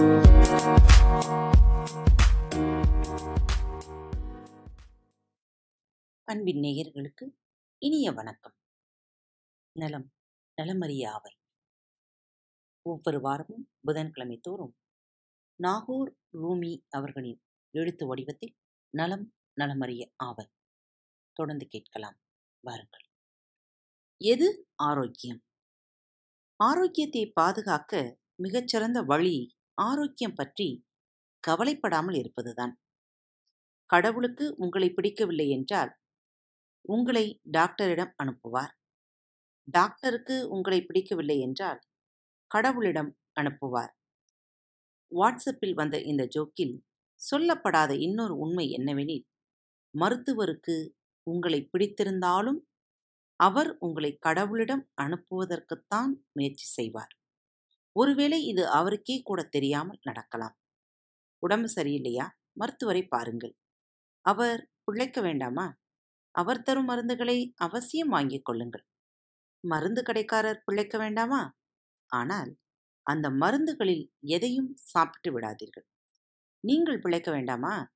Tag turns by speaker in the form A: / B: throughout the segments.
A: அன்பின் நேயர்களுக்கு இனிய வணக்கம். நலம் நலமறிய ஆவல் ஒவ்வொரு வாரமும் புதன்கிழமை தோறும் நாகூர் ரூமி அவர்களின் எழுத்து வடிவத்தில் நலம் நலமறிய ஆவல் தொடர்ந்து கேட்கலாம். வாருங்கள். எது ஆரோக்கியம்? ஆரோக்கியத்தை பாதுகாக்க மிகச்சிறந்த வழி ஆரோக்கியம் பற்றி கவலைப்படாமல் இருப்பதுதான். கடவுளுக்கு உங்களை பிடிக்கவில்லை என்றால் உங்களை டாக்டரிடம் அனுப்புவார். டாக்டருக்கு உங்களை பிடிக்கவில்லை என்றால் கடவுளிடம் அனுப்புவார். வாட்ஸ்அப்பில் வந்த இந்த ஜோக்கில் சொல்லப்படாத இன்னொரு உண்மை என்னவெனில் மருத்துவருக்கு உங்களை பிடித்திருந்தாலும் அவர் உங்களை கடவுளிடம் அனுப்புவதற்குத்தான் முயற்சி செய்வார். ஒருவேளை இது அவருக்கே கூட தெரியாமல் நடக்கலாம். உடம்பு சரியில்லையா? மருத்துவரை பாருங்கள். அவர் பிழைக்க வேண்டாமா? அவர் தரும் மருந்துகளை அவசியம் வாங்கிக் கொள்ளுங்கள். மருந்து கடைக்காரர் பிழைக்க வேண்டாமா? ஆனால் அந்த மருந்துகளில் எதையும் சாப்பிட்டு விடாதீர்கள். நீங்கள் பிழைக்க வேண்டாமா?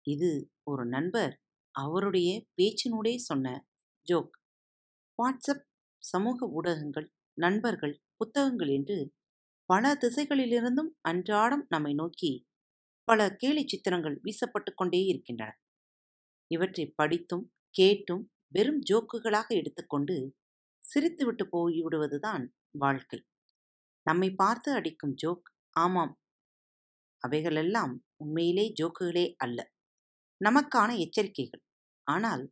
A: இது ஒரு நண்பர் அவருடைய பேச்சினூடே சொன்ன ஜோக். வாட்ஸ்அப் சமூக ஊடகங்கள் நண்பர்கள் புத்தகங்கள் என்று பல திசைகளிலிருந்தும் அன்றாடம் நம்மை நோக்கி பல கேலி சித்திரங்கள் வீசப்பட்டு கொண்டே இருக்கின்றன. இவற்றை படித்தும் கேட்டும் வெறும் ஜோக்குகளாக எடுத்துக்கொண்டு சிரித்துவிட்டு போய்விடுவதுதான் வாழ்க்கை. நம்மை பார்த்து அடிக்கும் ஜோக் ஆமாம் அவைகளெல்லாம் உண்மையிலே ஜோக்குகளே அல்ல. நமக்கான எச்சரிக்கைகள். ஆனால்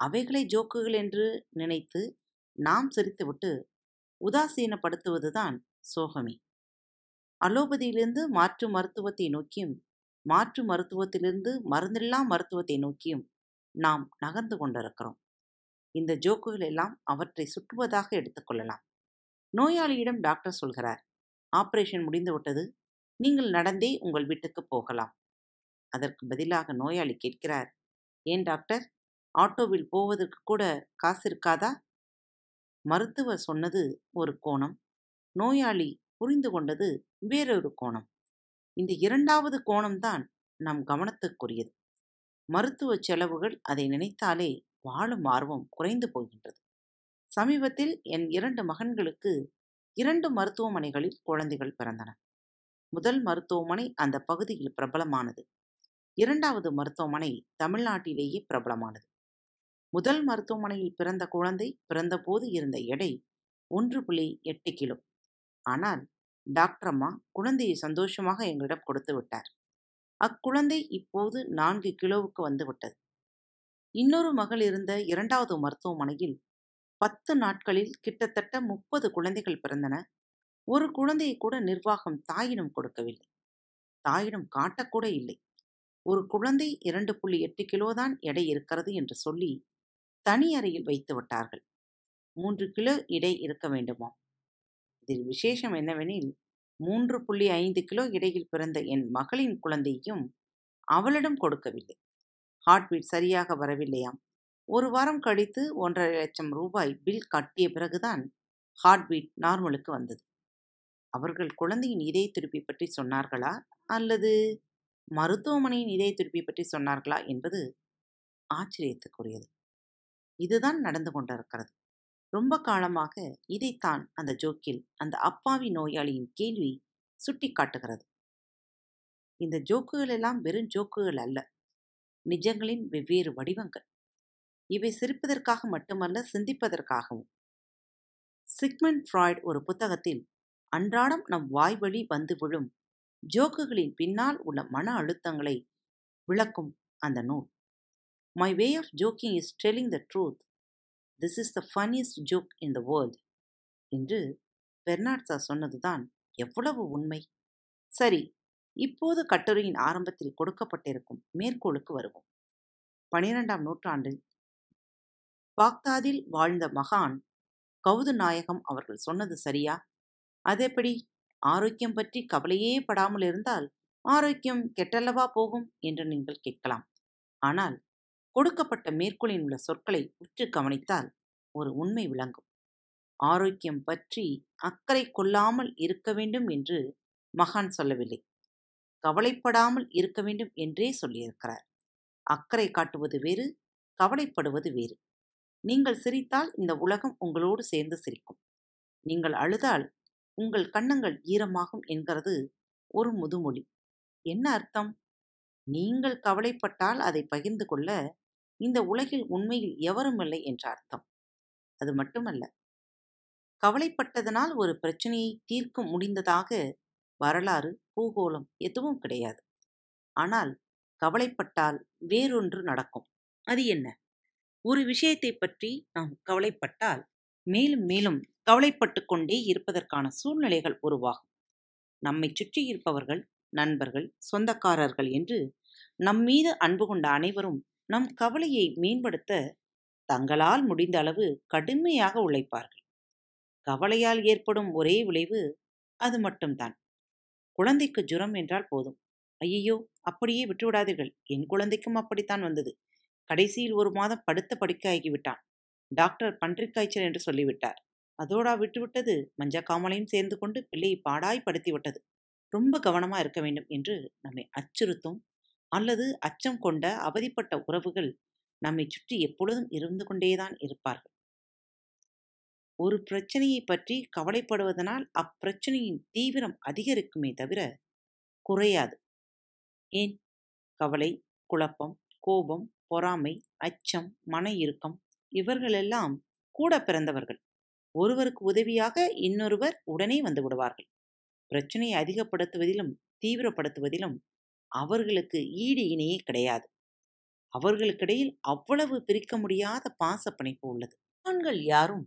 A: அவைகளை ஜோக்குகள் என்று நினைத்து நாம் சிரித்துவிட்டு உதாசீனப்படுத்துவதுதான் சோகமே. அலோபதியிலிருந்து மாற்று மருத்துவத்தை நோக்கியும் மாற்று மருத்துவத்திலிருந்து மருந்தில்லா மருத்துவத்தை நோக்கியும் நாம் நகர்ந்து கொண்டிருக்கிறோம். இந்த ஜோக்குகள் எல்லாம் அவற்றை சுற்றுவதாக எடுத்துக்கொள்ளலாம் நோயாளியிடம் டாக்டர் சொல்கிறார் ஆபரேஷன் முடிந்துவிட்டது நீங்கள் நடந்தே உங்கள் வீட்டுக்கு போகலாம். அதற்கு பதிலாக நோயாளி கேட்கிறார் ஏன் டாக்டர்? ஆட்டோவில் போவதற்கு கூட காசு இருக்காதா? மருத்துவர் சொன்னது ஒரு கோணம். நோயாளி புரிந்து கொண்டது வேறொரு கோணம். இந்த இரண்டாவது கோணம்தான் நம் கவனத்துக்குரியது. மருத்துவ செலவுகள் அதை நினைத்தாலே வாழும் ஆர்வம் குறைந்து போகின்றது. சமீபத்தில் என் இரண்டு மகன்களுக்கு இரண்டு மருத்துவமனைகளில் குழந்தைகள் பிறந்தன. முதல் மருத்துவமனை அந்த பகுதியில் பிரபலமானது. இரண்டாவது மருத்துவமனை தமிழ்நாட்டிலேயே பிரபலமானது. முதல் மருத்துவமனையில் பிறந்த குழந்தை பிறந்தபோது இருந்த எடை ஒன்று புள்ளி எட்டு கிலோ. ஆனால் டாக்டர் அம்மா குழந்தையை சந்தோஷமாக எங்களிடம் கொடுத்து விட்டார். அக்குழந்தை இப்போது நான்கு கிலோவுக்கு வந்து விட்டது. இன்னொரு மகள் இருந்த இரண்டாவது மருத்துவமனையில் பத்து நாட்களில் கிட்டத்தட்ட முப்பது குழந்தைகள் பிறந்தன. ஒரு குழந்தையை கூட நிர்வாகம் தாயிடம் கொடுக்கவில்லை. தாயிடம் காட்டக்கூட இல்லை. ஒரு குழந்தை இரண்டு புள்ளி எட்டு கிலோதான் எடை இருக்கிறது என்று சொல்லி தனி அறையில் வைத்து விட்டார்கள். மூன்று கிலோ இடை இருக்க வேண்டுமா? இதில் விசேஷம் என்னவெனில் மூன்று புள்ளி ஐந்து கிலோ இடையில் பிறந்த என் மகளின் குழந்தையும் அவளிடம் கொடுக்கவில்லை. ஹார்ட்பீட் சரியாக வரவில்லையாம். ஒரு வாரம் கழித்து ஒன்றரை லட்சம் ரூபாய் பில் கட்டிய பிறகுதான் ஹார்ட்பீட் நார்மலுக்கு வந்தது. அவர்கள் குழந்தையின் இதய துடிப்பை பற்றி சொன்னார்களா? அல்லது மருத்துவமனையின் இதய துடிப்பை பற்றி சொன்னார்களா என்பது ஆச்சரியத்துக்குரியது. இதுதான் நடந்து கொண்டிருக்கிறது. ரொம்ப காலமாக இதைத்தான் அந்த ஜோக்கில் அந்த அப்பாவி நோயாளியின் கேள்வி சுட்டி காட்டுகிறது. இந்த ஜோக்குகள் எல்லாம் வெறும் ஜோக்குகள் அல்ல. நிஜங்களின் வெவ்வேறு வடிவங்கள். இவை சிரிப்பதற்காக மட்டுமல்ல சிந்திப்பதற்காகவும். சிக்மெண்ட் ஃப்ராய்ட் ஒரு புத்தகத்தில் அன்றாடம் நம் வாய்வழி வந்து விழும் ஜோக்குகளின் பின்னால் உள்ள மன அழுத்தங்களை விளக்கும் அந்த நூல். My way of joking is telling the truth this is the funniest joke in the world என்று பெர்னாட்ஸா சொன்னதுதான் எவ்வளவு உண்மை. சரி இப்போது கட்டுரையின் ஆரம்பத்தில் கொடுக்கப்பட்டிருக்கும் மேற்கோளுக்கு வருவோம். பனிரெண்டாம் நூற்றாண்டில் பாக்தாதில் வாழ்ந்த மகான் கவுது நாயகம் அவர்கள் சொன்னது சரியா? அதெப்படி ஆரோக்கியம் பற்றி கவலையே படாமல் இருந்தால் ஆரோக்கியம் கெட்டல்லவா போகும் என்று நீங்கள் கேட்கலாம். ஆனால் கொடுக்கப்பட்ட மேற்கோளில் உள்ள சொற்களை உற்று கவனித்தால் ஒரு உண்மை விளங்கும். ஆரோக்கியம் பற்றி அக்கறை கொள்ளாமல் இருக்க வேண்டும் என்று மகான் சொல்லவில்லை. கவலைப்படாமல் இருக்க வேண்டும் என்றே சொல்லியிருக்கிறார். அக்கறை காட்டுவது வேறு கவலைப்படுவது வேறு. நீங்கள் சிரித்தால் இந்த உலகம் உங்களோடு சேர்ந்து சிரிக்கும். நீங்கள் அழுதால் உங்கள் கன்னங்கள் ஈரமாகும் என்கிறது ஒரு முதுமொழி. என்ன அர்த்தம்? நீங்கள் கவலைப்பட்டால் அதை பகிர்ந்து கொள்ள இந்த உலகில் உண்மையில் எவரும் இல்லை என்ற அர்த்தம். அது மட்டுமல்ல கவலைப்பட்டதனால் ஒரு பிரச்சனையை தீர்க்க முடிந்ததாக வரலாறு பூகோளம் எதுவும் கிடையாது. ஆனால் கவலைப்பட்டால் வேறொன்று நடக்கும். அது என்ன? ஒரு விஷயத்தை பற்றி நாம் கவலைப்பட்டால் மேலும் மேலும் கவலைப்பட்டு கொண்டே இருப்பதற்கான சூழ்நிலைகள் உருவாகும். நம்மை சுற்றி இருப்பவர்கள் நண்பர்கள் சொந்தக்காரர்கள் என்று நம்மீது அன்பு கொண்ட அனைவரும் நம் கவலையை மேம்படுத்த தங்களால் முடிந்த அளவு கடுமையாக உழைப்பார்கள். கவலையால் ஏற்படும் ஒரே விளைவு அது மட்டும்தான். குழந்தைக்கு ஜுரம் என்றால் போதும். ஐயையோ அப்படியே விட்டுவிடாதீர்கள். என் குழந்தைக்கும் அப்படித்தான் வந்தது. கடைசியில் ஒரு மாதம் படுத்த படுக்கையாகிவிட்டான் டாக்டர் பன்றிக் காய்ச்சல் என்று சொல்லிவிட்டார். அதோடா விட்டுவிட்டது. மஞ்சக்காமலையும் சேர்ந்து கொண்டு பிள்ளையை பாடாய் படுத்தி விட்டது. ரொம்ப கவனமா இருக்க வேண்டும் என்று நம்மை அச்சுறுத்தும் அல்லது அச்சம் கொண்ட அவதிப்பட்ட உறவுகள் நம்மை சுற்றி எப்பொழுதும் இருந்து கொண்டேதான் இருப்பார்கள். ஒரு பிரச்சனையை பற்றி கவலைப்படுவதனால் அப்பிரச்சனையின் தீவிரம் அதிகரிக்குமே தவிர குறையாது. ஏன்? கவலை குழப்பம் கோபம் பொறாமை அச்சம் மன இறுக்கம் இவர்களெல்லாம் கூட பிறந்தவர்கள். ஒருவருக்கு உதவியாக இன்னொருவர் உடனே வந்து விடுவார்கள். பிரச்சனையை அதிகப்படுத்துவதிலும் தீவிரப்படுத்துவதிலும் அவர்களுக்கு ஈடு இணையே கிடையாது. அவர்களுக்கிடையில் அவ்வளவு பிரிக்க முடியாத பாச பிணைப்பு உள்ளது. ஆண்கள் யாரும்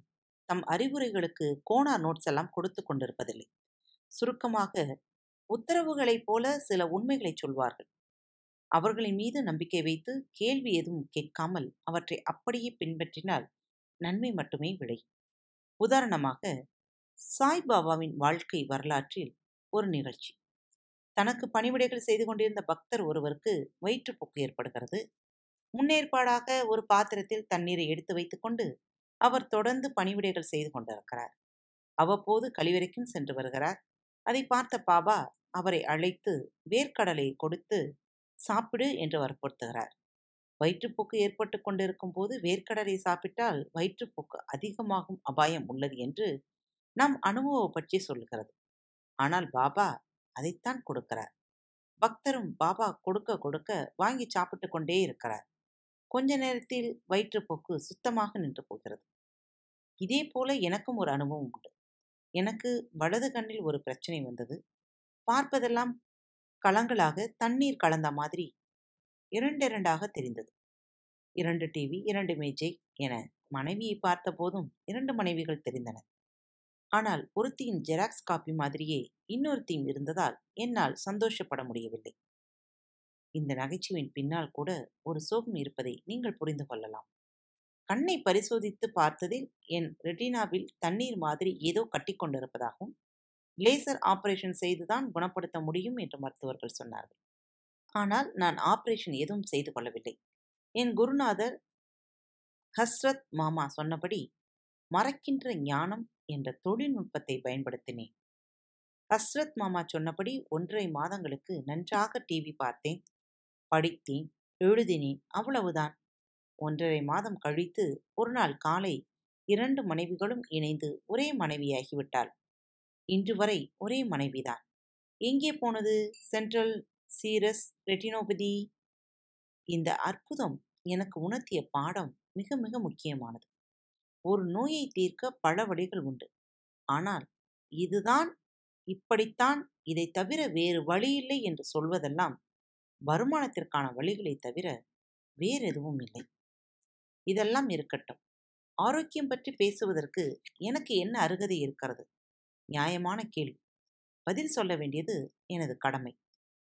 A: தம் அறிவுரைகளுக்கு கோணா நோட்ஸ் எல்லாம் கொடுத்து கொண்டிருப்பதில்லை. சுருக்கமாக உத்தரவுகளைப் போல சில உண்மைகளை சொல்வார்கள். அவர்களின் மீது நம்பிக்கை வைத்து கேள்வி எதுவும் கேட்காமல் அவற்றை அப்படியே பின்பற்றினால் நன்மை மட்டுமே விளையும் உதாரணமாக சாய்பாபாவின் வாழ்க்கை வரலாற்றில் ஒரு நிகழ்ச்சி. தனக்கு பணிவிடைகள் செய்து கொண்டிருந்த பக்தர் ஒருவருக்கு வயிற்றுப்போக்கு ஏற்படுகிறது. முன்னேற்பாடாக ஒரு பாத்திரத்தில் தண்ணீரை எடுத்து வைத்துக்கொண்டு அவர் தொடர்ந்து பணிவிடைகள் செய்து கொண்டிருக்கிறார். அவ்வப்போது கழிவறைக்கும் சென்று வருகிறார். அதை பார்த்த பாபா அவரை அழைத்து வேர்க்கடலை கொடுத்து சாப்பிடு என்று வற்புறுத்துகிறார். வயிற்றுப்போக்கு ஏற்பட்டு கொண்டிருக்கும் போது வேர்க்கடலை சாப்பிட்டால் வயிற்றுப்போக்கு அதிகமாகும் அபாயம் உள்ளது என்று நம் அனுபவம் பற்றி சொல்கிறது ஆனால் பாபா அதைத்தான் கொடுக்கிறார். பக்தரும் பாபா கொடுக்க கொடுக்க வாங்கி சாப்பிட்டு கொண்டே இருக்கிறார். கொஞ்ச நேரத்தில் வயிற்றுப்போக்கு சுத்தமாக நின்று போகிறது. இதே போல எனக்கும் ஒரு அனுபவம் உண்டு. எனக்கு வலது கண்ணில் ஒரு பிரச்சனை வந்தது. பார்ப்பதெல்லாம் களங்களாக தண்ணீர் கலந்த மாதிரி இரண்டிரண்டாக தெரிந்தது. இரண்டு டிவி இரண்டு மேஜை என மனைவியை பார்த்த போதும் இரண்டு மனைவிகள் தெரிந்தன ஆனால் ஒருத்தியின் ஜெராக்ஸ் காப்பி மாதிரியே இன்னொருத்தியும் இருந்ததால் என்னால் சந்தோஷப்பட முடியவில்லை. இந்த நகைச்சுவின் பின்னால் கூட ஒரு சோகம் இருப்பதை நீங்கள் புரிந்து கொள்ளலாம். கண்ணை பரிசோதித்து பார்த்ததில் என் ரெட்டினாவில் தண்ணீர் மாதிரி ஏதோ கட்டிக்கொண்டிருப்பதாகவும் லேசர் ஆபரேஷன் செய்துதான் குணப்படுத்த முடியும் என்று மருத்துவர்கள் சொன்னார்கள். ஆனால் நான் ஆபரேஷன் எதுவும் செய்து கொள்ளவில்லை. என் குருநாதர் ஹஸ்ரத் மாமா சொன்னபடி மறக்கின்ற ஞானம் என்ற தொழில்நுட்பத்தை பயன்படுத்தினேன். ஹஸ்ரத் மாமா சொன்னபடி ஒன்றரை மாதங்களுக்கு நன்றாக டிவி பார்த்தேன் படித்தேன் எழுதினேன் அவ்வளவுதான். ஒன்றரை மாதம் கழித்து ஒரு நாள் காலை இரண்டு மனைவிகளும் இணைந்து ஒரே மனைவியாகிவிட்டாள் இன்று வரை ஒரே மனைவிதான். எங்கே போனது? Central serous retinopathy. இந்த அற்புதம் எனக்கு உணர்த்திய பாடம் மிக மிக முக்கியமானது. ஒரு நோயை தீர்க்க பல வழிகள் உண்டு. ஆனால் இதுதான் இப்படித்தான் இதை தவிர வேறு வழியில்லை என்று சொல்வதெல்லாம் வருமானத்திற்கான வழிகளை தவிர வேறு எதுவும் இல்லை. இதெல்லாம் இருக்கட்டும். ஆரோக்கியம் பற்றி பேசுவதற்கு எனக்கு என்ன அருகதை இருக்கிறது? நியாயமான கேள்வி. பதில் சொல்ல வேண்டியது எனது கடமை.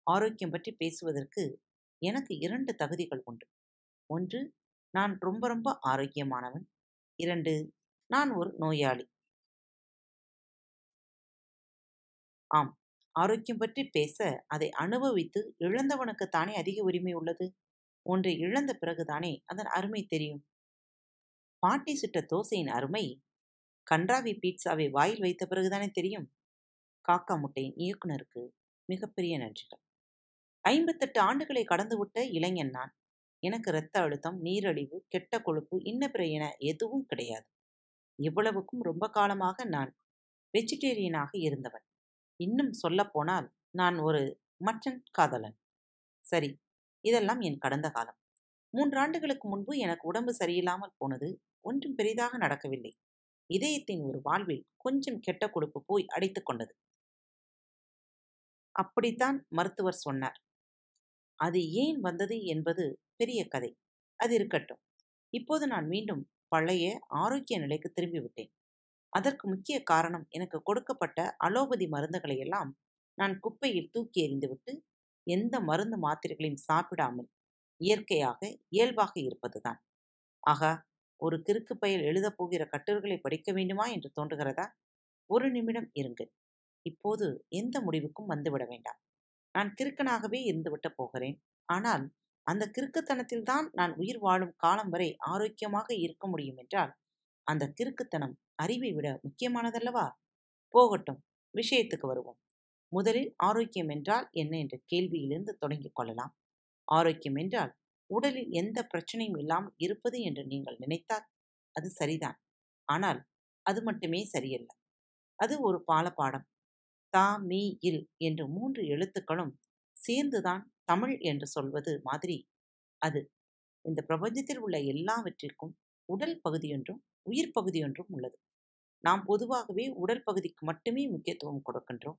A: ஆரோக்கியம் பற்றி பேசுவதற்கு எனக்கு இரண்டு தகுதிகள் உண்டு. ஒன்று நான் ரொம்ப ரொம்ப ஆரோக்கியமானவன். இரண்டு நான் ஒரு நோயாளி. ஆம். ஆரோக்கியம் பற்றி பேச அதை அனுபவித்து இழந்தவனுக்கு தானே அதிக உரிமை உள்ளது? ஒன்றை இழந்த பிறகுதானே அதன் அருமை தெரியும். பாட்டி சுட்ட தோசையின் அருமை கன்றாவி பீட்சாவை வாயில் வைத்த பிறகுதானே தெரியும்? காக்கா முட்டையின் இயக்குனருக்கு மிகப்பெரிய நன்றிகள். ஐம்பத்தெட்டு ஆண்டுகளை கடந்துவிட்ட இளைஞன் நான். எனக்கு இரத்த அழுத்தம் நீரழிவு கெட்ட கொழுப்பு இன்ன பிற என எதுவும் கிடையாது. இவ்வளவுக்கும் ரொம்ப காலமாக நான் வெஜிடேரியனாக இருந்தவன். இன்னும் சொல்லப்போனால் நான் ஒரு மட்டன் காதலன். சரி இதெல்லாம் என் கடந்த காலம். மூன்றாண்டுகளுக்கு முன்பு எனக்கு உடம்பு சரியில்லாமல் போனது ஒன்றும் பெரிதாக நடக்கவில்லை. இதயத்தின் ஒரு வாழ்வில் கொஞ்சம் கெட்ட கொழுப்பு போய் அடைத்துக் கொண்டது. அப்படித்தான் மருத்துவர் சொன்னார். அது ஏன் வந்தது என்பது பெரிய கதை. அது இருக்கட்டும். இப்போது நான் மீண்டும் பழைய ஆரோக்கிய நிலைக்கு திரும்பிவிட்டேன் அதற்கு முக்கிய காரணம் எனக்கு கொடுக்கப்பட்ட அலோபதி மருந்துகளை எல்லாம் நான் குப்பையில் தூக்கி எறிந்துவிட்டு எந்த மருந்து மாத்திரைகளையும் சாப்பிடாமல் இயற்கையாக இயல்பாக இருப்பதுதான். ஆகா ஒரு கிறுக்கு பயல் எழுதப் போகிற கட்டுரைகளை படிக்க வேண்டுமா என்று தோன்றுகிறதா? ஒரு நிமிடம் இருங்கள். இப்போது எந்த முடிவுக்கும் வந்துவிட வேண்டாம். நான் கிறுக்கனாகவே இருந்துவிட்டு போகிறேன். ஆனால் அந்த கிறுக்குத்தனத்தில்தான் நான் உயிர் வாழும் காலம் வரை ஆரோக்கியமாக இருக்க முடியும் என்றால் அந்த கிறுக்குத்தனம் அறிவை விட முக்கியமானதல்லவா? போகட்டும் விஷயத்துக்கு வருவோம். முதலில் ஆரோக்கியம் என்றால் என்ன என்ற கேள்வியிலிருந்து தொடங்கிக் கொள்ளலாம். ஆரோக்கியம் என்றால் உடலில் எந்த பிரச்சனையும் இல்லாமல் இருப்பது என்று நீங்கள் நினைத்தால் அது சரிதான். ஆனால் அது மட்டுமே சரியல்ல. அது ஒரு பாலப்பாடம் தா மீ இல் என்று மூன்று எழுத்துக்களும் சேர்ந்துதான் தமிழ் என்று சொல்வது மாதிரி. அது இந்த பிரபஞ்சத்தில் உள்ள எல்லாவற்றிற்கும் உடல் பகுதியொன்றும் உயிர் பகுதியொன்றும் உள்ளது. நாம் பொதுவாகவே உடல் பகுதிக்கு மட்டுமே முக்கியத்துவம் கொடுக்கின்றோம்.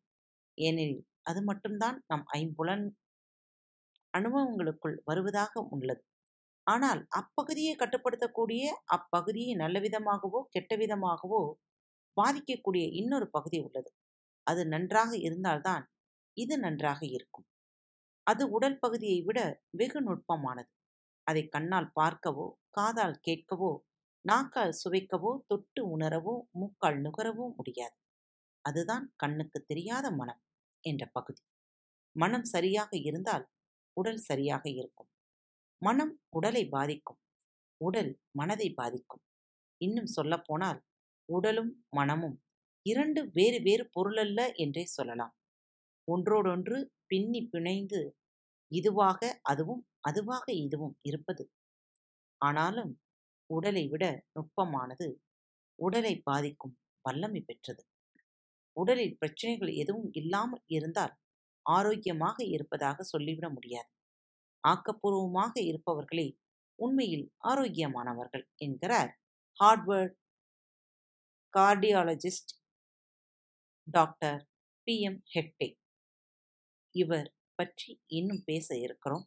A: ஏனெனில் அது மட்டும்தான் நம் ஐம்புலன் அனுபவங்களுக்குள் வருவதாக உள்ளது. ஆனால் அப்பகுதியை கட்டுப்படுத்தக்கூடிய அப்பகுதியை நல்ல விதமாகவோ கெட்ட விதமாகவோ பாதிக்கக்கூடிய இன்னொரு பகுதி உள்ளது. அது நன்றாக இருந்தால்தான் இது நன்றாக இருக்கும். அது உடல் பகுதியை விட வெகு நுட்பமானது. அதை கண்ணால் பார்க்கவோ காதால் கேட்கவோ நாக்கால் சுவைக்கவோ தொட்டு உணரவோ மூக்கால் நுகரவோ முடியாது. அதுதான் கண்ணுக்கு தெரியாத மனம் என்ற பகுதி. மனம் சரியாக இருந்தால் உடல் சரியாக இருக்கும். மனம் உடலை பாதிக்கும். உடல் மனதை பாதிக்கும். இன்னும் சொல்லப்போனால் உடலும் மனமும் இரண்டு வேறு வேறு பொருளல்ல என்றே சொல்லலாம். ஒன்றோடொன்று பின்னி பிணைந்து இதுவாக அதுவும் அதுவாக இதுவும் இருப்பது. ஆனாலும் உடலை விட நுட்பமானது உடலை பாதிக்கும் வல்லமை பெற்றது. உடலில் பிரச்சனைகள் எதுவும் இல்லாமல் இருந்தால் ஆரோக்கியமாக இருப்பதாக சொல்லிவிட முடியாது. ஆக்கப்பூர்வமாக இருப்பவர்களே உண்மையில் ஆரோக்கியமானவர்கள் என்கிறார் Harvard cardiologist doctor B. M. Hegde. இவர் பற்றி இன்னும் பேச இருக்கிறோம்.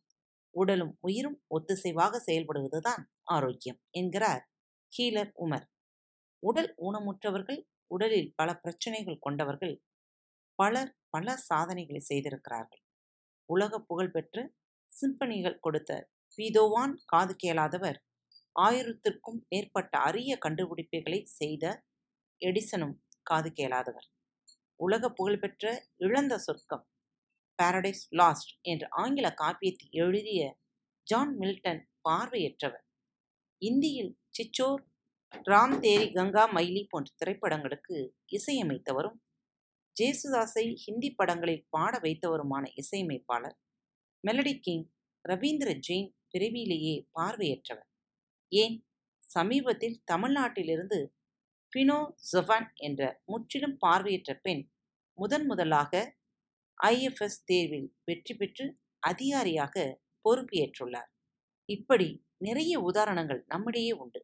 A: உடலும் உயிரும் ஒத்திசைவாக செயல்படுவதுதான் ஆரோக்கியம் என்கிறார் ஹீலர் உமர். உடல் ஊனமுற்றவர்கள் உடலில் பல பிரச்சனைகள் கொண்டவர்கள் பலர் பல சாதனைகளை செய்திருக்கிறார்கள். உலக புகழ்பெற்று சிம்பனிகள் கொடுத்த பீதோவான் காது கேளாதவர் ஆயிரத்திற்கும் மேற்பட்ட அரிய கண்டுபிடிப்புகளை செய்த எடிசனும் காது கேளாதவர். உலக புகழ்பெற்ற இழந்த சொர்க்கம் பாரடைஸ் லாஸ்ட் என்ற ஆங்கில காப்பியத்தை எழுதிய ஜான் மில்டன் பார்வையற்றவர். இந்தியில் சிச்சோர் ராம் தேரி கங்கா மைலி போன்ற திரைப்படங்களுக்கு இசையமைத்தவரும் ஜேசுதாஸை ஹிந்தி படங்களில் பாட வைத்தவருமான இசையமைப்பாளர் மெலடி கிங் ரவீந்திர ஜெயின் பிறவியிலேயே பார்வையற்றவர். ஏன்? சமீபத்தில் தமிழ்நாட்டிலிருந்து பினோ ஜொவான் என்ற முற்றிலும் பார்வையற்ற பெண் முதன் முதலாக ஐஎஃப்எஸ் தேர்வில் வெற்றி பெற்று அதிகாரியாக பொறுப்பேற்றுள்ளார். இப்படி நிறைய உதாரணங்கள் நம்மிடையே உண்டு.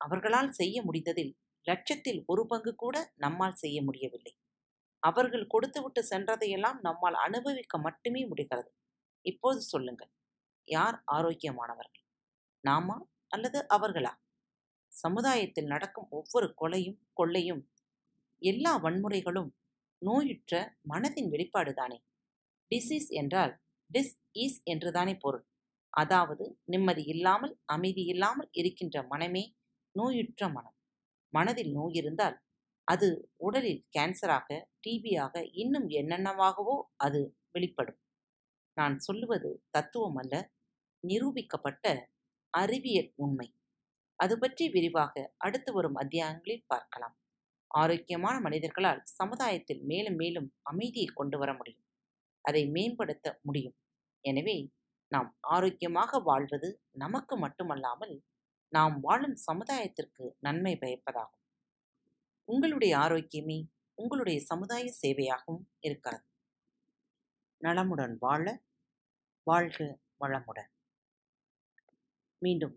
A: அவர்களால் செய்ய முடிந்ததில் லட்சத்தில் ஒரு பங்கு கூட நம்மால் செய்ய முடியவில்லை. அவர்கள் கொடுத்துவிட்டு சென்றதையெல்லாம் நம்மால் அனுபவிக்க மட்டுமே முடிகிறது. இப்போது சொல்லுங்கள் யார் ஆரோக்கியமானவர்கள்? நாமா அல்லது அவர்களா? சமுதாயத்தில் நடக்கும் ஒவ்வொரு கொலையும் கொள்ளையும் எல்லா வன்முறைகளும் நோயுற்ற மனதின் வெளிப்பாடுதானே டிசீஸ் என்றால் டிஸ் ஈஸ் என்றுதானே பொருள். அதாவது நிம்மதி இல்லாமல் அமைதி இல்லாமல் இருக்கின்ற மனமே நோயுற்ற மனம். மனதில் நோய் இருந்தால் அது உடலில் கேன்சராக டிபியாக இன்னும் என்னென்னவாகவோ அது வெளிப்படும். நான் சொல்லுவது தத்துவம் அல்ல நிரூபிக்கப்பட்ட அறிவியல் உண்மை. அது பற்றி விரிவாக அடுத்து வரும் அத்தியாயங்களில் பார்க்கலாம். ஆரோக்கியமான மனிதர்களால் சமுதாயத்தில் மேலும் மேலும் அமைதியை கொண்டு வர முடியும். அதை மேம்படுத்த முடியும். எனவே நாம் ஆரோக்கியமாக வாழ்வது நமக்கு மட்டுமல்லாமல் நாம் வாழும் சமுதாயத்திற்கு நன்மை பயப்பதாகும். உங்களுடைய ஆரோக்கியமே உங்களுடைய சமுதாய சேவையாகவும் இருக்கிறது நலமுடன் வாழ வாழ்க வளமுடன். மீண்டும்